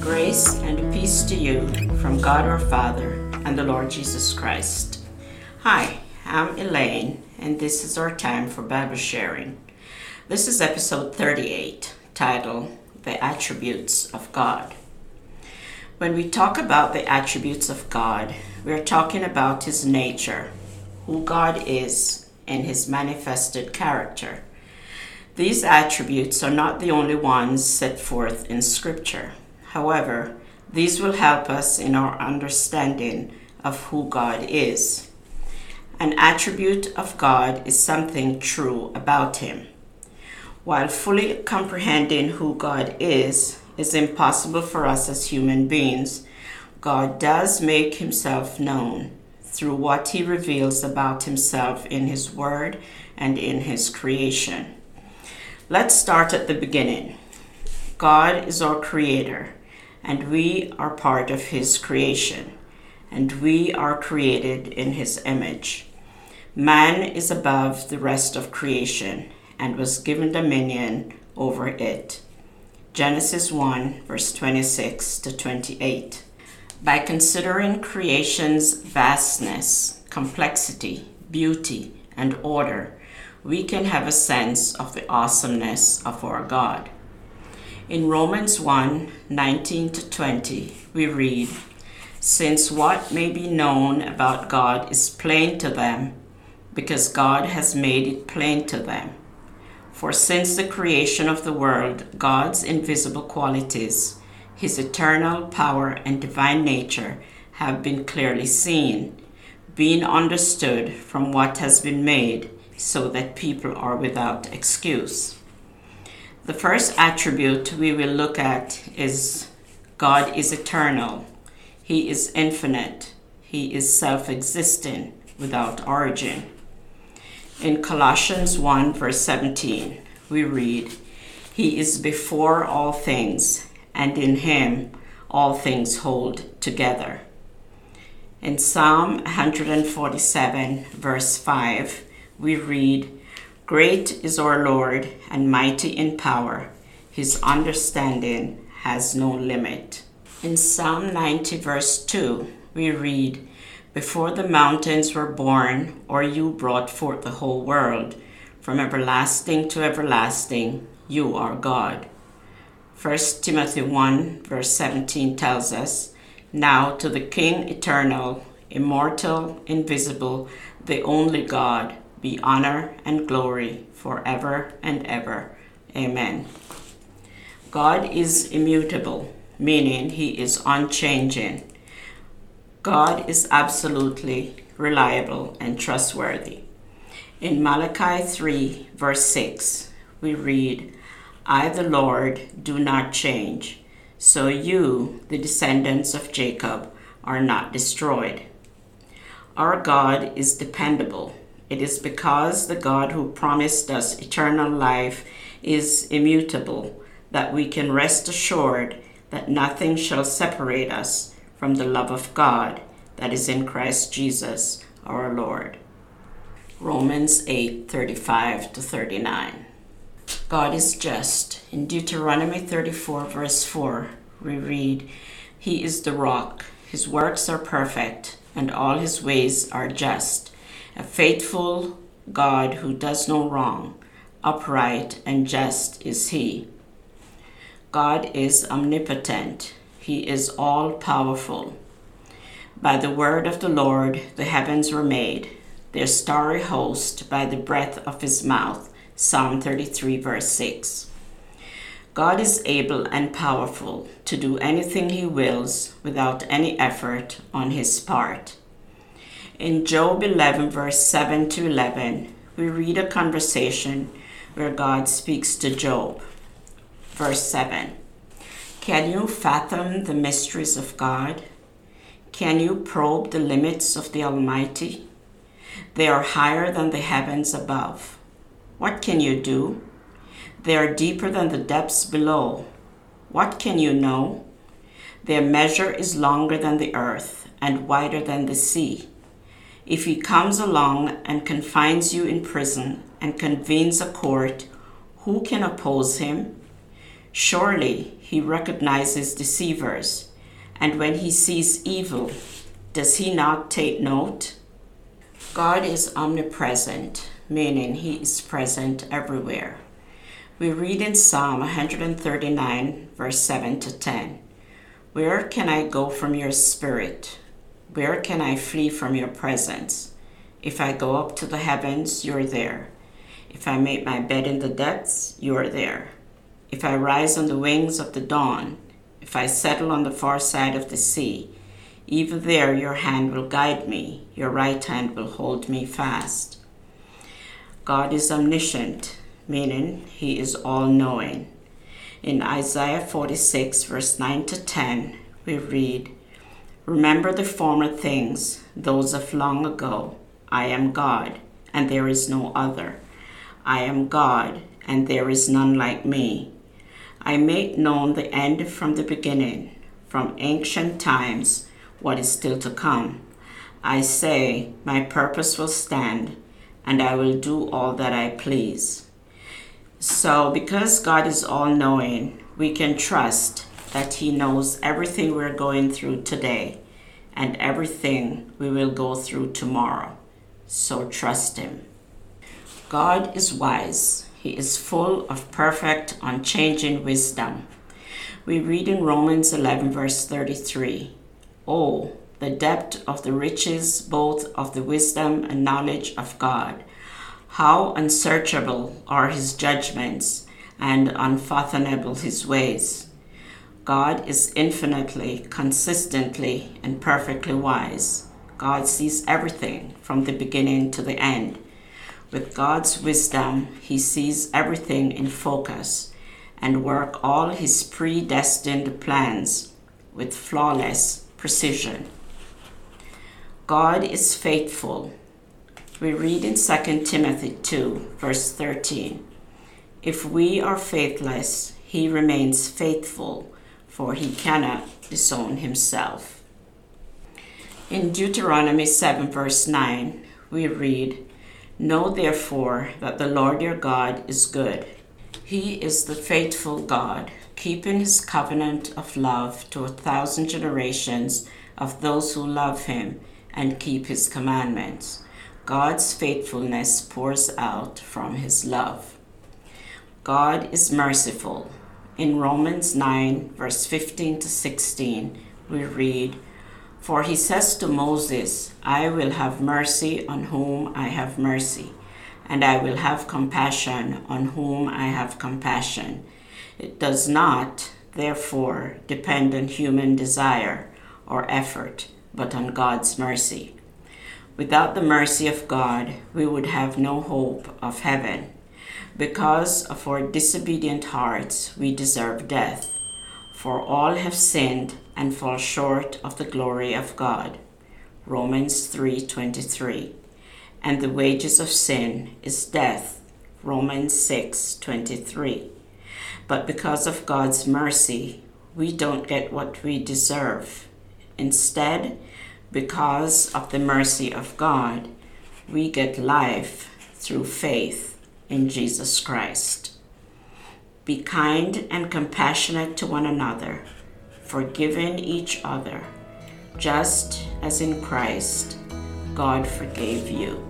Grace and peace to you from God our Father and the Lord Jesus Christ. Hi, I'm Elaine, and this is our time for Bible sharing. This is episode 38, titled The Attributes of God. When we talk about the attributes of God, we are talking about His nature, who God is, and His manifested character. These attributes are not the only ones set forth in Scripture. However, these will help us in our understanding of who God is. An attribute of God is something true about Him. While fully comprehending who God is is impossible for us as human beings, God does make Himself known through what He reveals about Himself in His Word and in His creation. Let's start at the beginning. God is our Creator and we are part of His creation, and we are created in His image. Man is above the rest of creation and was given dominion over it. Genesis 1, verse 26 to 28. By considering creation's vastness, complexity, beauty, and order, we can have a sense of the awesomeness of our God. In Romans 1 19 to 20, we read, Since what may be known about God is plain to them, because God has made it plain to them. For since the creation of the world, God's invisible qualities, his eternal power and divine nature, have been clearly seen, being understood from what has been made, so that people are without excuse. The first attribute we will look at is God is eternal. He is infinite. He is self existing without origin. In Colossians 1, verse 17, we read, He is before all things, and in Him all things hold together. In Psalm 147, verse 5, we read, Great is our Lord and mighty in power. His understanding has no limit. In Psalm 90, verse 2, we read, Before the mountains were born, or you brought forth the whole world, from everlasting to everlasting, you are God. 1 Timothy 1, verse 17 tells us, Now to the King eternal, immortal, invisible, the only God, be honor and glory forever and ever. Amen. God is immutable, meaning he is unchanging. God is absolutely reliable and trustworthy. In Malachi 3, verse 6, we read, I, the Lord, do not change, so you, the descendants of Jacob, are not destroyed. Our God is dependable it is because the God who promised us eternal life is immutable that we can rest assured that nothing shall separate us from the love of God that is in Christ Jesus our Lord. Romans 8 35 to 39. God is just. In Deuteronomy 34, verse 4, we read, He is the rock, His works are perfect, and all His ways are just a faithful God who does no wrong, upright and just is He. God is omnipotent, He is all powerful. By the word of the Lord the heavens were made, their starry host by the breath of His mouth. Psalm 33, verse 6. God is able and powerful to do anything He wills without any effort on His part. In Job 11, verse 7 to 11, we read a conversation where God speaks to Job. Verse 7 Can you fathom the mysteries of God? Can you probe the limits of the Almighty? They are higher than the heavens above. What can you do? They are deeper than the depths below. What can you know? Their measure is longer than the earth and wider than the sea. If he comes along and confines you in prison and convenes a court, who can oppose him? Surely he recognizes deceivers, and when he sees evil, does he not take note? God is omnipresent, meaning he is present everywhere. We read in Psalm 139, verse 7 to 10 Where can I go from your spirit? Where can I flee from your presence? If I go up to the heavens, you're there. If I make my bed in the depths, you are there. If I rise on the wings of the dawn, if I settle on the far side of the sea, even there your hand will guide me, your right hand will hold me fast. God is omniscient, meaning he is all knowing. In Isaiah 46, verse 9 to 10, we read, Remember the former things, those of long ago. I am God, and there is no other. I am God, and there is none like me. I make known the end from the beginning, from ancient times, what is still to come. I say, My purpose will stand, and I will do all that I please. So, because God is all knowing, we can trust that He knows everything we're going through today and everything we will go through tomorrow. So, trust Him. God is wise, He is full of perfect, unchanging wisdom. We read in Romans 11, verse 33 Oh, the depth of the riches both of the wisdom and knowledge of God! How unsearchable are his judgments and unfathomable his ways. God is infinitely, consistently, and perfectly wise. God sees everything from the beginning to the end. With God's wisdom, he sees everything in focus and work all his predestined plans with flawless precision. God is faithful we read in 2 Timothy 2, verse 13 If we are faithless, he remains faithful, for he cannot disown himself. In Deuteronomy 7, verse 9, we read, Know therefore that the Lord your God is good. He is the faithful God, keeping his covenant of love to a thousand generations of those who love him and keep his commandments. God's faithfulness pours out from his love. God is merciful. In Romans 9, verse 15 to 16, we read, For he says to Moses, I will have mercy on whom I have mercy, and I will have compassion on whom I have compassion. It does not, therefore, depend on human desire or effort, but on God's mercy. Without the mercy of God, we would have no hope of heaven. Because of our disobedient hearts, we deserve death. For all have sinned and fall short of the glory of God. Romans 3:23. And the wages of sin is death. Romans 6:23. But because of God's mercy, we don't get what we deserve. Instead, because of the mercy of God, we get life through faith in Jesus Christ. Be kind and compassionate to one another, forgiving each other, just as in Christ God forgave you.